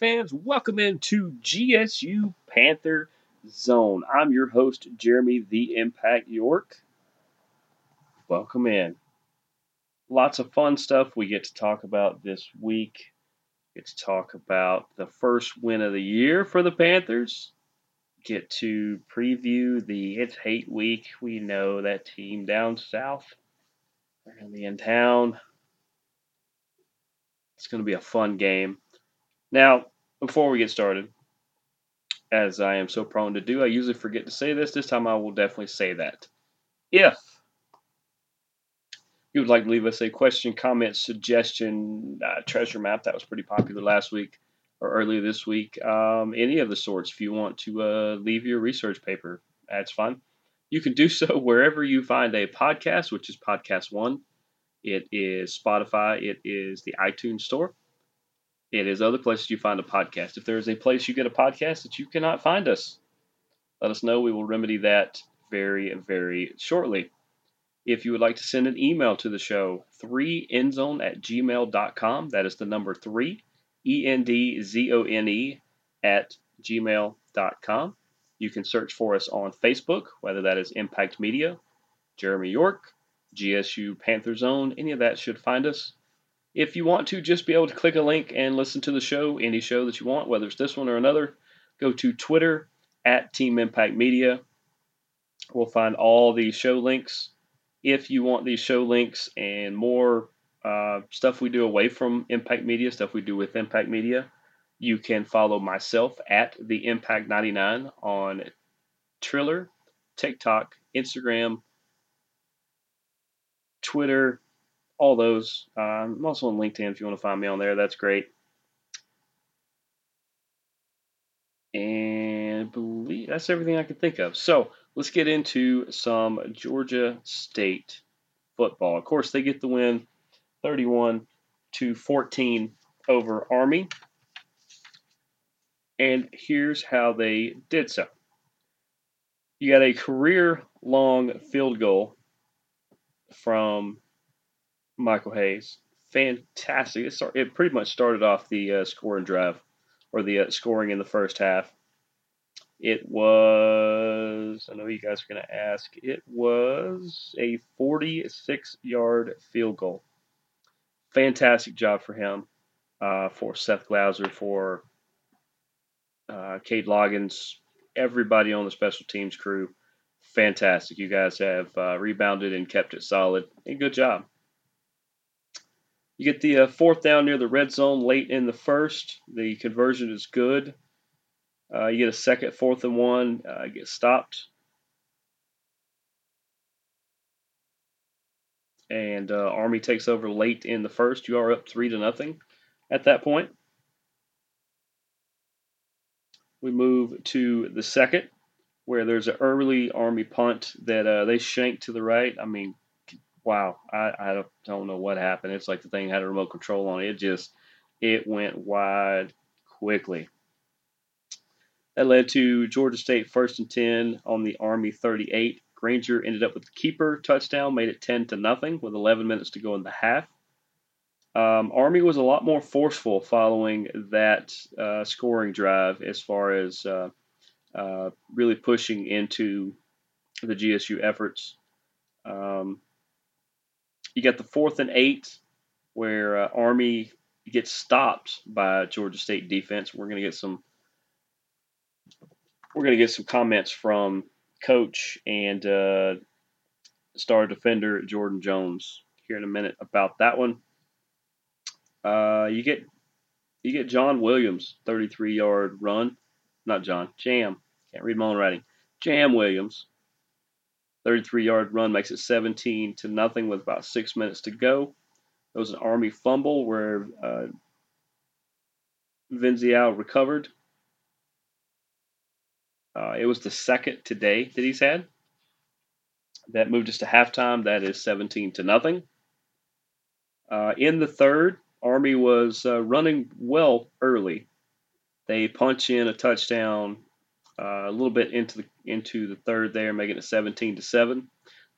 Fans, welcome into GSU Panther Zone. I'm your host, Jeremy the Impact York. Welcome in. Lots of fun stuff we get to talk about this week. Get to talk about the first win of the year for the Panthers. Get to preview the It's Hate Week. We know that team down south. They're going to be in town. It's going to be a fun game. Now, before we get started, as I am so prone to do, I usually forget to say this. This time I will definitely say that. If you would like to leave us a question, comment, suggestion, uh, treasure map, that was pretty popular last week or earlier this week, um, any of the sorts, if you want to uh, leave your research paper, that's fine. You can do so wherever you find a podcast, which is Podcast One. It is Spotify. It is the iTunes Store. It is other places you find a podcast. If there is a place you get a podcast that you cannot find us, let us know. We will remedy that very, very shortly. If you would like to send an email to the show, 3endzone at gmail.com. That is the number 3, E N D Z O N E, at gmail.com. You can search for us on Facebook, whether that is Impact Media, Jeremy York, GSU Panther Zone, any of that should find us. If you want to just be able to click a link and listen to the show, any show that you want, whether it's this one or another, go to Twitter at Team Impact Media. We'll find all the show links. If you want these show links and more uh, stuff we do away from Impact Media, stuff we do with Impact Media, you can follow myself at the Impact 99 on Triller, TikTok, Instagram, Twitter, all those. Uh, I'm also on LinkedIn if you want to find me on there. That's great. And I believe that's everything I can think of. So let's get into some Georgia State football. Of course, they get the win 31 to 14 over Army. And here's how they did so. You got a career long field goal from Michael Hayes. Fantastic. It, start, it pretty much started off the uh, scoring drive or the uh, scoring in the first half. It was, I know you guys are going to ask, it was a 46 yard field goal. Fantastic job for him, uh, for Seth Glauser, for uh, Cade Loggins, everybody on the special teams crew. Fantastic. You guys have uh, rebounded and kept it solid. And good job. You get the uh, fourth down near the red zone late in the first. The conversion is good. Uh, you get a second, fourth and one. Uh, get stopped. And uh, Army takes over late in the first. You are up three to nothing at that point. We move to the second, where there's an early Army punt that uh, they shank to the right. I mean, wow, I, I don't know what happened. It's like the thing had a remote control on it. It just it went wide quickly. That led to Georgia State first and ten on the Army 38. Grainger ended up with the keeper touchdown, made it 10 to nothing with 11 minutes to go in the half. Um, Army was a lot more forceful following that uh, scoring drive as far as uh, uh, really pushing into the GSU efforts. Um, you got the fourth and eight where uh, Army gets stopped by Georgia State defense. We're going to get some. We're going to get some comments from coach and uh, star defender Jordan Jones here in a minute about that one. Uh, you get you get John Williams, 33 yard run. Not John, Jam. Can't read my own writing. Jam Williams, 33 yard run makes it 17 to nothing with about six minutes to go. There was an Army fumble where uh, Venzial recovered. Uh, it was the second today that he's had. That moved us to halftime. That is 17 to nothing. Uh, in the third, Army was uh, running well early. They punch in a touchdown uh, a little bit into the into the third there, making it 17 to seven.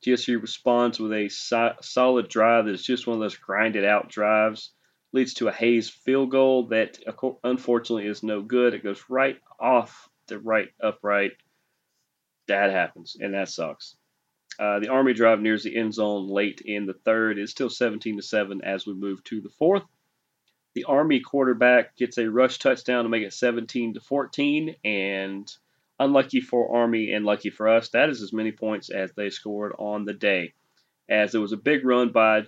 GSU responds with a so- solid drive that's just one of those grinded out drives. leads to a Hayes field goal that unfortunately is no good. It goes right off the right upright. That happens, and that sucks. Uh, the Army drive nears the end zone late in the third. It's still 17 to 7 as we move to the fourth. The Army quarterback gets a rush touchdown to make it 17 to 14, and unlucky for Army and lucky for us, that is as many points as they scored on the day. As there was a big run by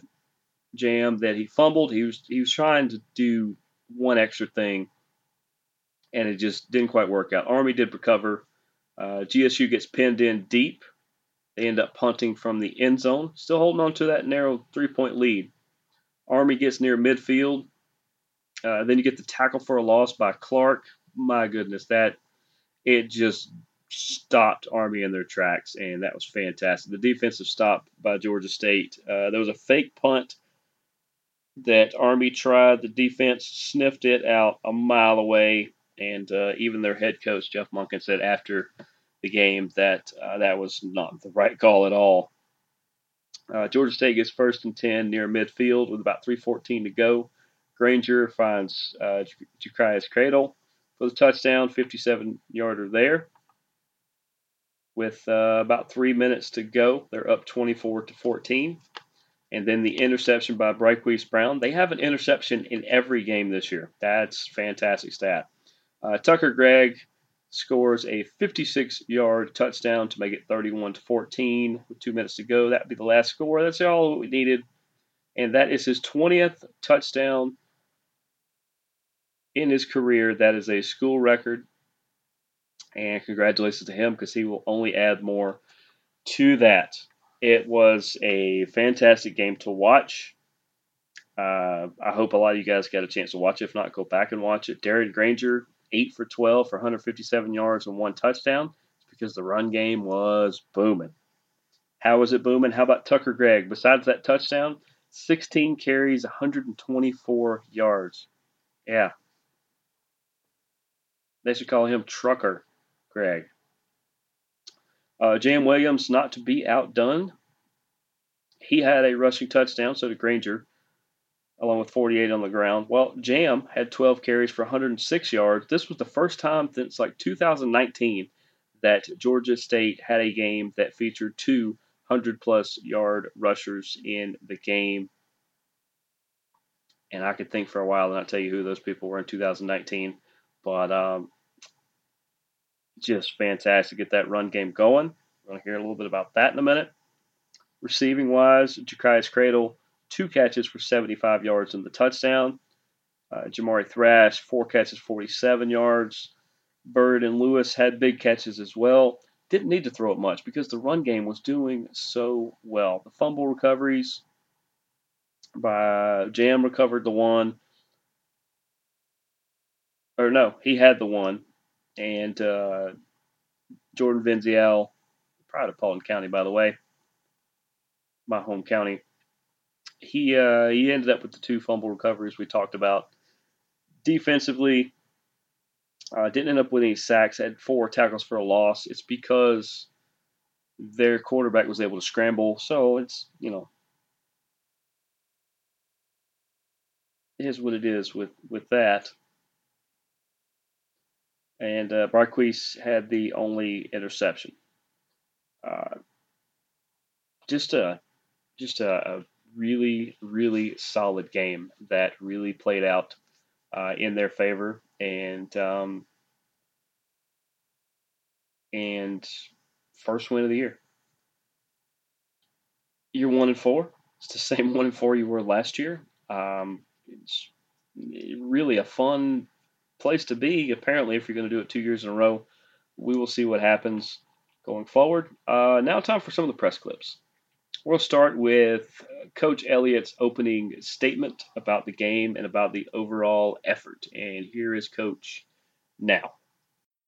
Jam that he fumbled. He was he was trying to do one extra thing, and it just didn't quite work out. Army did recover. Uh, GSU gets pinned in deep. They end up punting from the end zone, still holding on to that narrow three point lead. Army gets near midfield. Uh, then you get the tackle for a loss by Clark. My goodness, that it just stopped Army in their tracks, and that was fantastic. The defensive stop by Georgia State. Uh, there was a fake punt that Army tried. The defense sniffed it out a mile away, and uh, even their head coach Jeff Monken said after the game that uh, that was not the right call at all. Uh, Georgia State gets first and ten near midfield with about 3:14 to go. Grainger finds uh, Jakias Cradle for the touchdown, 57 yarder there. With uh, about three minutes to go, they're up 24 to 14. And then the interception by Bryquise Brown. They have an interception in every game this year. That's fantastic stat. Uh, Tucker Gregg scores a 56 yard touchdown to make it 31 to 14 with two minutes to go. That would be the last score. That's all we needed. And that is his 20th touchdown in his career. That is a school record. And congratulations to him because he will only add more to that. It was a fantastic game to watch. Uh, I hope a lot of you guys got a chance to watch it. If not, go back and watch it. Darren Grainger, 8 for 12 for 157 yards and one touchdown. It's because the run game was booming. How was it booming? How about Tucker Gregg? Besides that touchdown, 16 carries, 124 yards. Yeah, they should call him Trucker Gregg. Uh, Jam Williams, not to be outdone. He had a rushing touchdown, so did Grainger, along with 48 on the ground. Well, Jam had 12 carries for 106 yards. This was the first time since like 2019 that Georgia State had a game that featured two 100 plus yard rushers in the game. And I could think for a while and not tell you who those people were in 2019. But um, just fantastic. To get that run game going. We're going to hear a little bit about that in a minute. Receiving wise, Jakias Cradle, two catches for 75 yards in the touchdown. Uh, Jamari Thrash, four catches, 47 yards. Bird and Lewis had big catches as well. Didn't need to throw it much because the run game was doing so well. The fumble recoveries by Jam recovered the one. Or no, he had the one and uh, Jordan Venziel, proud of Paulding County, by the way, my home county. He uh, he ended up with the two fumble recoveries we talked about. Defensively, uh, didn't end up with any sacks. Had four tackles for a loss. It's because their quarterback was able to scramble. So it's you know it is what it is with with that and uh, had the only interception. Uh, just a just a, a, really really solid game that really played out uh, in their favor, and um, and first win of the year. You're one and four. It's the same one and four you were last year. Um, it's really a fun place to be, apparently, if you're going to do it two years in a row. We will see what happens going forward. Uh, now, time for some of the press clips. We'll start with Coach Elliott's opening statement about the game and about the overall effort. And here is Coach now.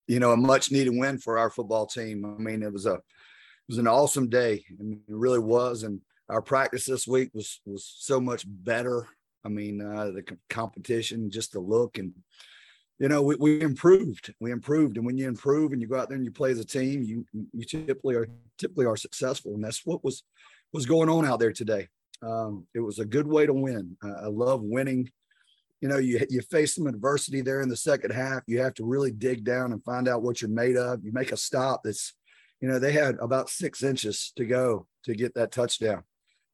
You know, a much needed win for our football team. I mean, it was a it was an awesome day. I mean, it really was. And our practice this week was was so much better. I mean, uh, the competition, just the look and you know, we, we improved. We improved, and when you improve and you go out there and you play as a team, you you typically are typically are successful, and that's what was was going on out there today. Um, it was a good way to win. I love winning you know, you you face some adversity there in the second half. You have to really dig down and find out what you're made of. You make a stop that's, you know, they had about six inches to go to get that touchdown,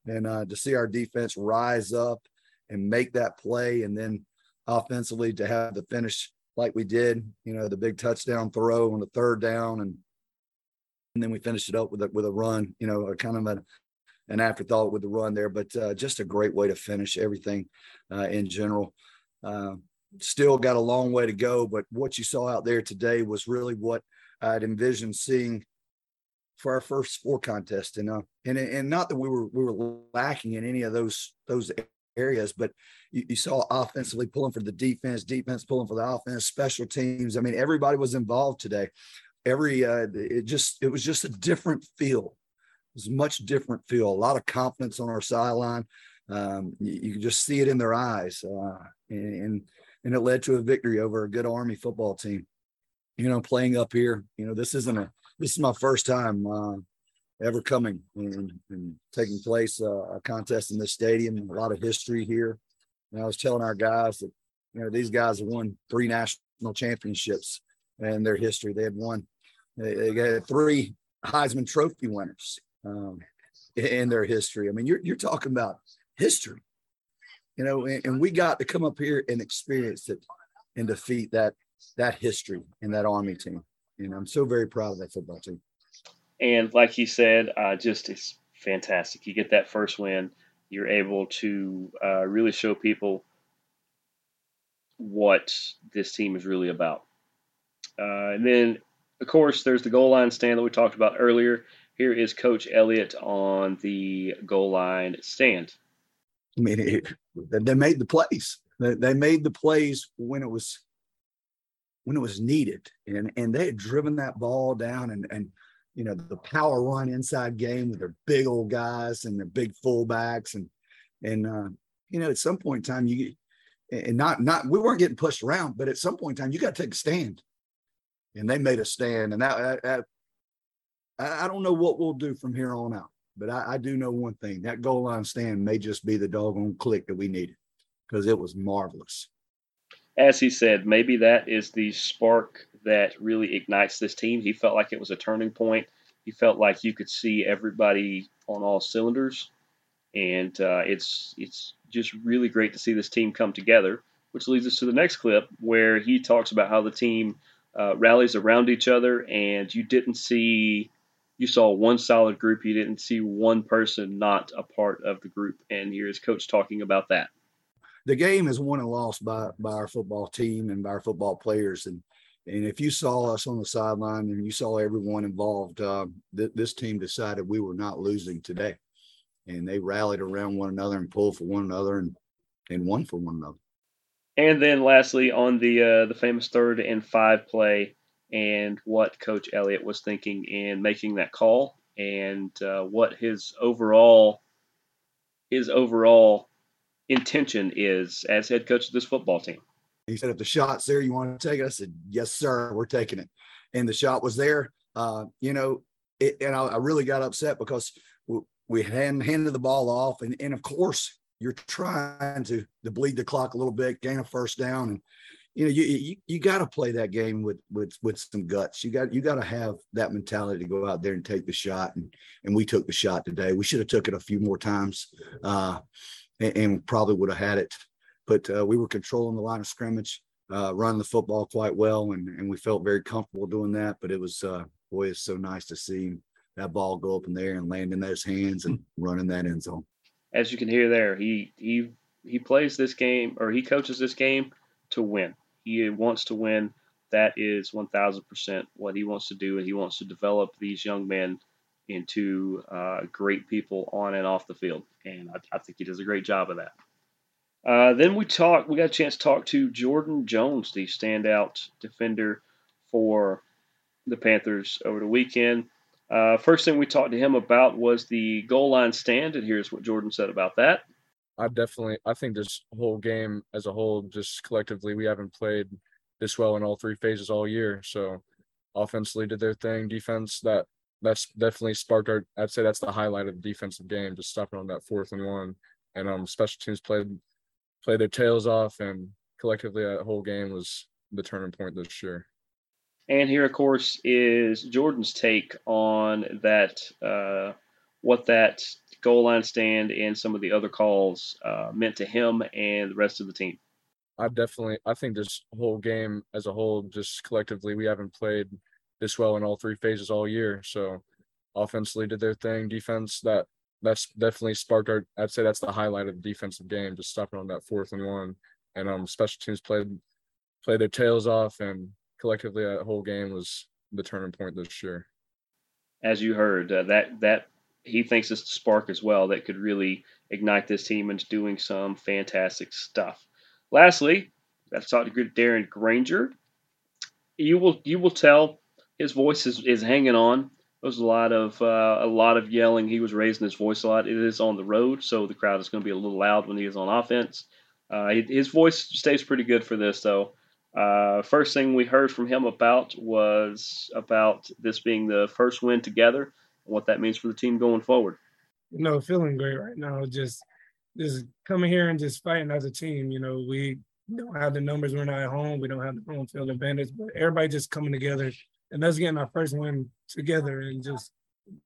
and uh, to see our defense rise up and make that play, and then offensively to have the finish like we did, you know, the big touchdown throw on the third down, and and then we finished it up with a with a run, you know, a kind of a an afterthought with the run there, but uh, just a great way to finish everything uh, in general. Uh, still got a long way to go, but what you saw out there today was really what I'd envisioned seeing for our first four contest, and uh, and and not that we were we were lacking in any of those those areas, but you, you, saw offensively pulling for the defense, defense pulling for the offense, special teams. I mean, everybody was involved today. Every uh, it just it was just a different feel. It was much different feel. A lot of confidence on our sideline. Um, you, you, just see it in their eyes, uh, and and it led to a victory over a good Army football team. You know, playing up here. You know, this isn't a this is my first time uh, ever coming and, and taking place uh, a contest in this stadium. A lot of history here. And I was telling our guys that you know these guys have won three national championships in their history. They had won. They, got three Heisman Trophy winners um, in their history. I mean, you're you're talking about history, you know, and, and we got to come up here and experience it and defeat that that history in that Army team. And I'm so very proud of that football team. And like he said, uh, just it's fantastic. You get that first win, you're able to uh, really show people what this team is really about. Uh, and then, of course, there's the goal line stand that we talked about earlier. Here is Coach Elliott on the goal line stand. I mean, it, they made the plays. They, they made the plays when it was when it was needed, and and they had driven that ball down and and you know, the power run inside game with their big old guys and their big fullbacks. And, and, uh, you know, at some point in time, you, and not, not, we weren't getting pushed around, but at some point in time, you got to take a stand. And they made a stand. And that, that, I don't know what we'll do from here on out, but I, I do know one thing that goal line stand may just be the doggone click that we needed because it was marvelous. As he said, maybe that is the spark that really ignites this team. He felt like it was a turning point. He felt like you could see everybody on all cylinders, and uh, it's it's just really great to see this team come together. Which leads us to the next clip where he talks about how the team uh, rallies around each other, and you didn't see you saw one solid group. You didn't see one person not a part of the group, and here's coach talking about that. The game is won and lost by by our football team and by our football players, and and if you saw us on the sideline and you saw everyone involved, uh, th- this team decided we were not losing today. And they rallied around one another and pulled for one another and, and won for one another. And then lastly, on the uh, the famous third and five play, and what Coach Elliott was thinking in making that call, and uh, what his overall his overall intention is as head coach of this football team. He said, if the shot's there, you want to take it? I said, yes, sir, we're taking it. And the shot was there. Uh, you know, it, and I, I, really got upset because we, we hand, handed the ball off. And, and of course, you're trying to, to bleed the clock a little bit, gain a first down. And, you know, you, you, you got to play that game with, with, with some guts. You got, you got to have that mentality to go out there and take the shot. And, and we took the shot today. We should have took it a few more times uh, and, and probably would have had it but uh, we were controlling the line of scrimmage, uh, running the football quite well, and, and we felt very comfortable doing that. But it was, uh, boy, it's so nice to see that ball go up in there and land in those hands and run in that end zone. As you can hear there, he he he plays this game or he coaches this game to win. He wants to win. That is 1000% what he wants to do, and he wants to develop these young men into uh, great people on and off the field. And I, I think he does a great job of that. Uh, then we talked. We got a chance to talk to Jordan Jones, the standout defender for the Panthers over the weekend. Uh, first thing we talked to him about was the goal line stand, and here's what Jordan said about that. I definitely, I think this whole game as a whole, just collectively, we haven't played this well in all three phases all year. So, offensively did their thing. Defense that that's definitely sparked our. I'd say that's the highlight of the defensive game, just stopping on that fourth and one. And um, special teams played play their tails off, and collectively that whole game was the turning point this year. And here, of course, is Jordan's take on that, uh, what that goal line stand and some of the other calls uh, meant to him and the rest of the team. I definitely, I think this whole game as a whole, just collectively, we haven't played this well in all three phases all year. So, offensively did their thing. Defense that that's definitely sparked our. I'd say that's the highlight of the defensive game, just stopping on that fourth and one. And um, special teams played played their tails off, and collectively that whole game was the turning point this year. As you heard, uh, that that he thinks it's the spark as well that could really ignite this team into doing some fantastic stuff. Lastly, let's talk to Darren Grainger. You will you will tell his voice is, is hanging on. There's a lot of uh, a lot of yelling. He was raising his voice a lot. It is on the road, so the crowd is going to be a little loud when he is on offense. Uh, his voice stays pretty good for this, though. Uh, first thing we heard from him about was about this being the first win together and what that means for the team going forward. You know, feeling great right now. Just just coming here and just fighting as a team. You know, we don't have the numbers. We're not at home. We don't have the home field advantage, but everybody just coming together and us getting our first win together and just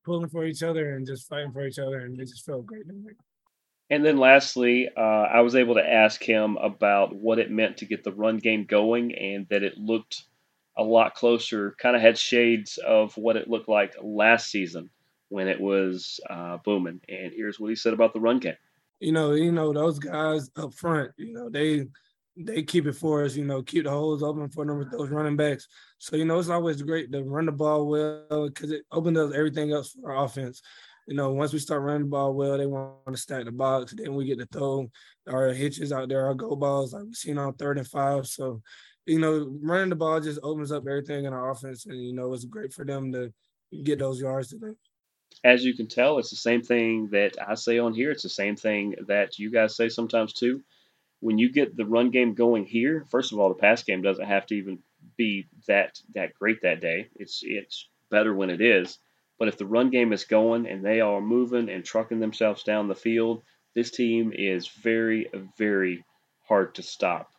pulling for each other and just fighting for each other. And it just felt great. And then lastly, uh, I was able to ask him about what it meant to get the run game going and that it looked a lot closer, kind of had shades of what it looked like last season when it was uh, booming. And here's what he said about the run game. You know, you know those guys up front. You know they they keep it for us. You know, keep the holes open for them with those running backs. So you know it's always great to run the ball well because it opens up everything else for our offense you know, once we start running the ball well, they want to stack the box. Then we get to throw our hitches out there, our go balls like we've seen on third and five. So, you know, running the ball just opens up everything in our offense. And, you know, it's great for them to get those yards today. As you can tell, it's the same thing that I say on here. It's the same thing that you guys say sometimes too. When you get the run game going here, first of all, the pass game doesn't have to even be that that great that day. It's it's better when it is but if the run game is going and they are moving and trucking themselves down the field, this team is very, very hard to stop.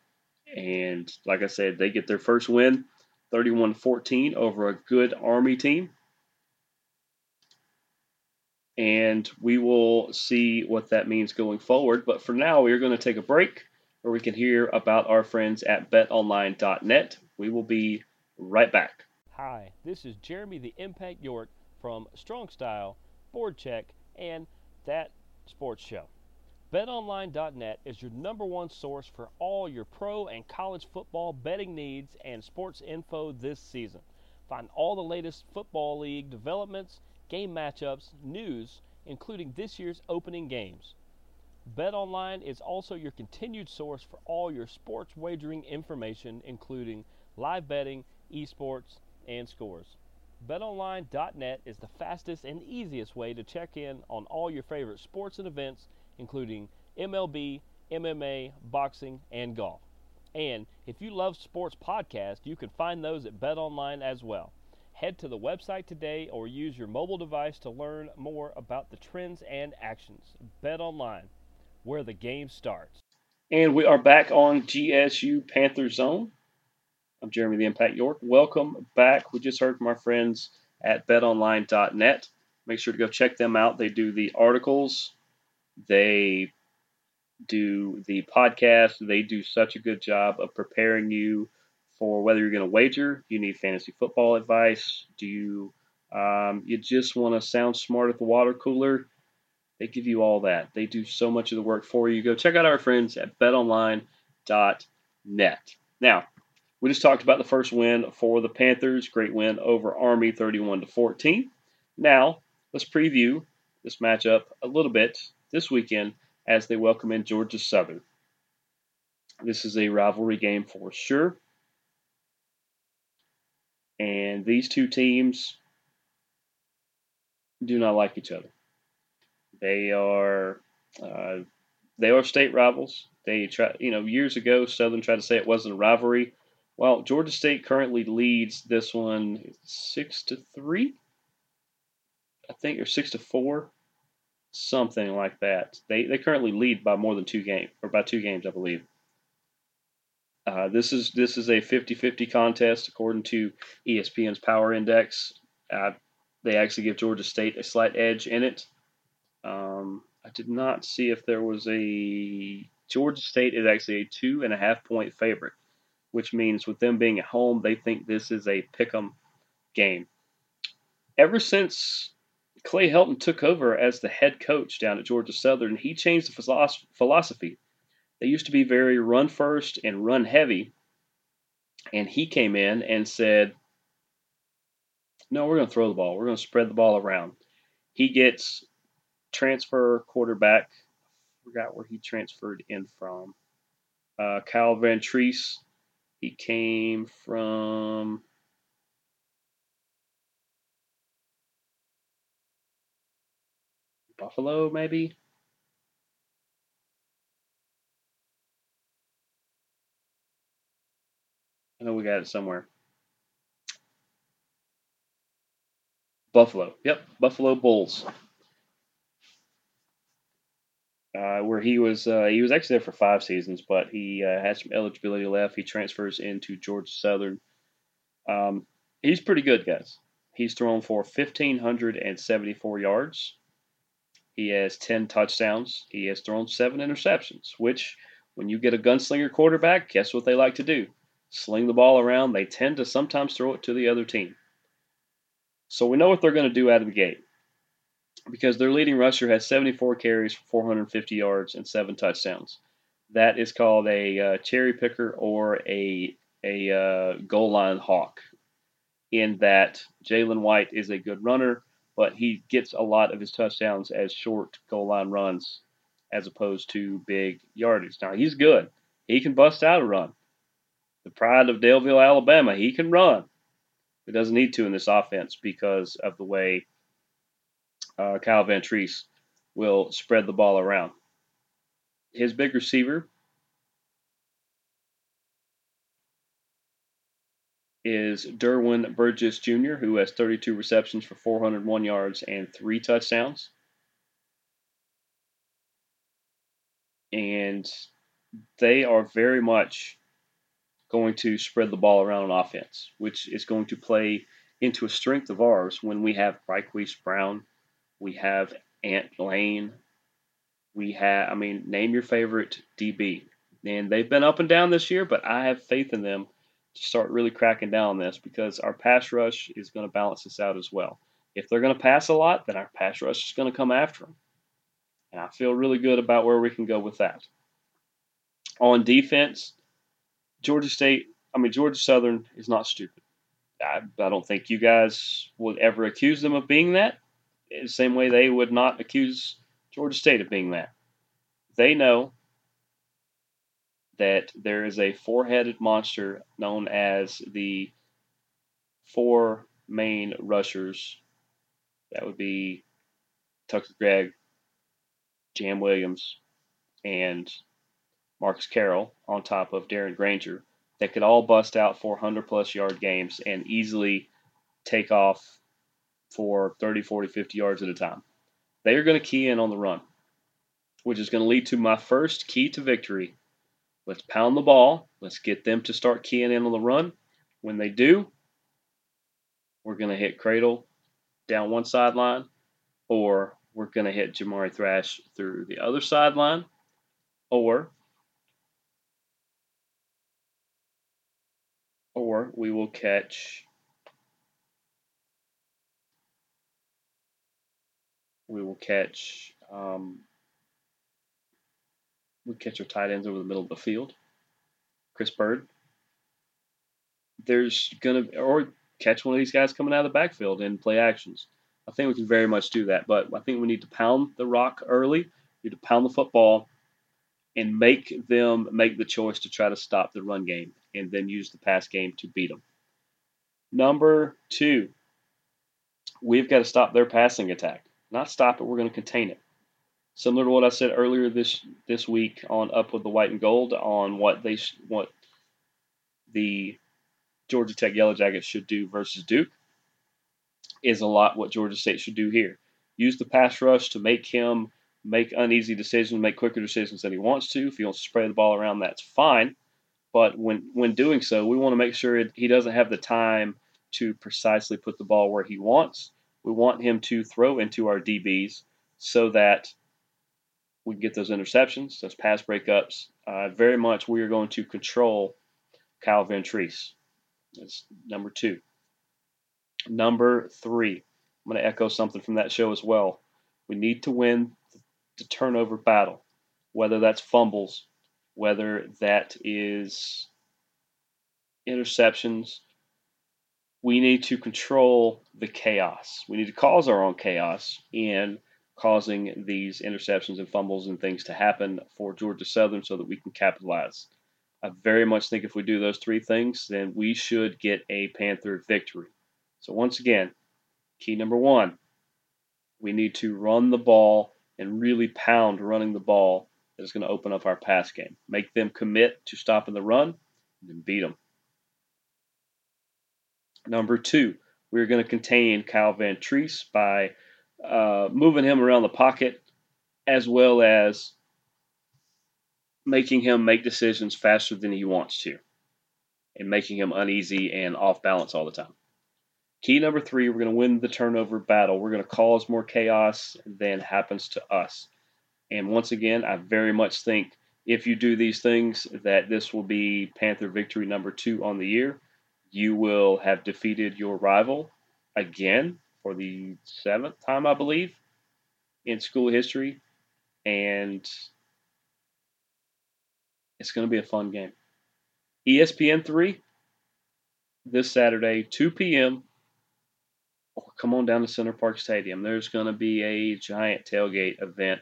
And like I said, they get their first win 31 14 over a good Army team. And we will see what that means going forward. But for now, we are going to take a break where we can hear about our friends at betonline.net. We will be right back. Hi, this is Jeremy the Impact York from Strong Style, Board Check, and That Sports Show. BetOnline.net is your number one source for all your pro and college football betting needs and sports info this season. Find all the latest football league developments, game matchups, news, including this year's opening games. BetOnline is also your continued source for all your sports wagering information, including live betting, esports, and scores. BetOnline.net is the fastest and easiest way to check in on all your favorite sports and events, including MLB, MMA, boxing, and golf. And if you love sports podcasts, you can find those at BetOnline as well. Head to the website today or use your mobile device to learn more about the trends and actions. BetOnline, where the game starts. And we are back on GSU Panther Zone. I'm Jeremy the Impact York. Welcome back. We just heard from our friends at betonline.net. Make sure to go check them out. They do the articles, they do the podcast. They do such a good job of preparing you for whether you're going to wager, you need fantasy football advice, do you um, you just want to sound smart at the water cooler. They give you all that. They do so much of the work for you. Go check out our friends at betonline.net. Now, we just talked about the first win for the Panthers. Great win over Army 31 to 14. Now, let's preview this matchup a little bit this weekend as they welcome in Georgia Southern. This is a rivalry game for sure. And these two teams do not like each other. They are uh, they are state rivals. They try, you know, years ago Southern tried to say it wasn't a rivalry. Well, Georgia State currently leads this one six to three, I think, or six to four. something like that. They they currently lead by more than two games or by two games, I believe. Uh, this is this is a 50-50 contest according to ESPN's Power Index. Uh, they actually give Georgia State a slight edge in it. Um, I did not see if there was a Georgia State is actually a two and a half point favorite, which means with them being at home, they think this is a pick 'em game. Ever since Clay Helton took over as the head coach down at Georgia Southern, he changed the philosophy. They used to be very run first and run heavy, and he came in and said, "No, we're going to throw the ball. We're going to spread the ball around." He gets transfer quarterback. Forgot where he transferred in from. Uh, Kyle Vantrease. He came from Buffalo, maybe. I know we got it somewhere. Buffalo. Yep, Buffalo Bulls. Uh, where he was, uh, he was actually there for five seasons, but he uh, had some eligibility left. He transfers into Georgia Southern. Um, he's pretty good, guys. He's thrown for 1,574 yards. He has 10 touchdowns. He has thrown seven interceptions, which, when you get a gunslinger quarterback, guess what they like to do? Sling the ball around. They tend to sometimes throw it to the other team. So we know what they're going to do out of the gate because their leading rusher has 74 carries for 450 yards and seven touchdowns. That is called a uh, cherry picker or a a uh, goal line hawk. In that Jalen White is a good runner, but he gets a lot of his touchdowns as short goal line runs as opposed to big yardage. Now he's good; he can bust out a run. The pride of Daleville, Alabama, he can run. He doesn't need to in this offense because of the way uh, Kyle Vantrease will spread the ball around. His big receiver is Derwin Burgess Jr., who has 32 receptions for 401 yards and three touchdowns. And they are very much going to spread the ball around on offense, which is going to play into a strength of ours when we have Bryquise Brown, we have Ant Lane, we have, I mean, name your favorite DB. And they've been up and down this year, but I have faith in them to start really cracking down on this because our pass rush is going to balance this out as well. If they're going to pass a lot, then our pass rush is going to come after them. And I feel really good about where we can go with that. On defense, Georgia State, I mean, Georgia Southern is not stupid. I, I don't think you guys would ever accuse them of being that. The same way they would not accuse Georgia State of being that. They know that there is a four headed monster known as the four main rushers. That would be Tucker Gregg, Jam Williams, and Marcus Carroll on top of Darren Grainger that could all bust out 400 plus yard games and easily take off for 30, 40, 50 yards at a time. They are going to key in on the run, which is going to lead to my first key to victory Let's pound the ball. Let's get them to start keying in on the run. When they do, we're going to hit cradle down one sideline, or we're going to hit Jamari Thrash through the other sideline, or or we will catch we will catch um, we catch our tight ends over the middle of the field. Chris Bird. There's gonna or catch one of these guys coming out of the backfield and play actions. I think we can very much do that, but I think we need to pound the rock early. We need to pound the football and make them make the choice to try to stop the run game and then use the pass game to beat them. Number two, we've got to stop their passing attack. Not stop it, we're going to contain it similar to what I said earlier this this week on Up with the White and Gold on what they what the Georgia Tech Yellow Jackets should do versus Duke is a lot what Georgia State should do here. use the pass rush to make him make uneasy decisions, make quicker decisions than he wants to. If he wants to spray the ball around, that's fine. But when when doing so, we want to make sure he doesn't have the time to precisely put the ball where he wants. We want him to throw into our DBs so that we can get those interceptions, those pass breakups. Uh, very much we are going to control Kyle Vantrease. That's number two. Number three, I'm going to echo something from that show as well. We need to win the turnover battle, whether that's fumbles, whether that is interceptions. We need to control the chaos. We need to cause our own chaos in causing these interceptions and fumbles and things to happen for Georgia Southern so that we can capitalize. I very much think if we do those three things, then we should get a Panther victory. So, once again, key number one we need to run the ball and really pound running the ball that is going to open up our pass game. Make them commit to stopping the run and then beat them. Number two, we're going to contain Kyle Vantrease by uh, moving him around the pocket as well as making him make decisions faster than he wants to and making him uneasy and off balance all the time. Key number three, we're going to win the turnover battle. We're going to cause more chaos than happens to us. And once again, I very much think if you do these things, that this will be Panther victory number two on the year. You will have defeated your rival again for the seventh time, I believe, in school history. And it's going to be a fun game. ESPN 3 this Saturday, 2 p.m. Oh, come on down to Center Parc Stadium. There's going to be a giant tailgate event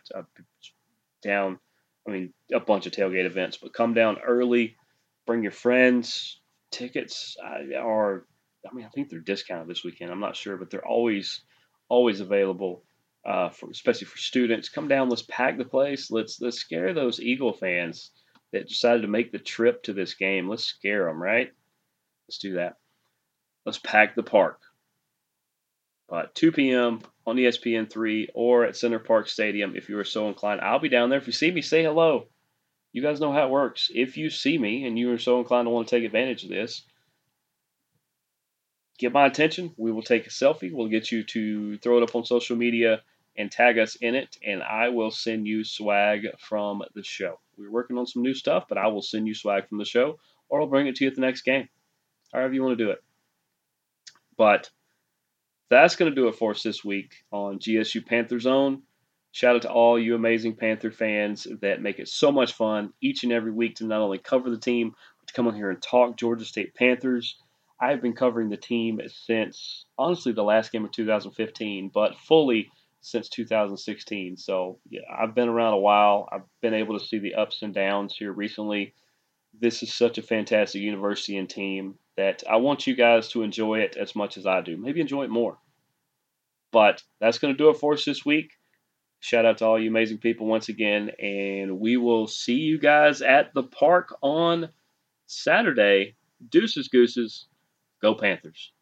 down. I mean, a bunch of tailgate events, but come down early. Bring your friends. Tickets are I mean, I think they're discounted this weekend. I'm not sure, but they're always always available uh, for especially for students. Come down, let's pack the place. Let's let's scare those Eagle fans that decided to make the trip to this game. Let's scare them, right? Let's do that. Let's pack the park. But 2 p.m. on ESPN3 or at Center Parc Stadium if you are so inclined. I'll be down there. If you see me, say hello. You guys know how it works. If you see me and you are so inclined to want to take advantage of this, get my attention. We will take a selfie. We'll get you to throw it up on social media and tag us in it, and I will send you swag from the show. We're working on some new stuff, but I will send you swag from the show, or I'll bring it to you at the next game, however you want to do it. But that's going to do it for us this week on GSU Panther Zone. Shout out to all you amazing Panther fans that make it so much fun each and every week to not only cover the team, but to come on here and talk Georgia State Panthers. I've been covering the team since honestly the last game of 2015, but fully since 2016. So yeah, I've been around a while. I've been able to see the ups and downs here recently. This is such a fantastic university and team that I want you guys to enjoy it as much as I do. Maybe enjoy it more. But that's going to do it for us this week. Shout out to all you amazing people once again, and we will see you guys at the park on Saturday. Deuces, gooses. Go Panthers.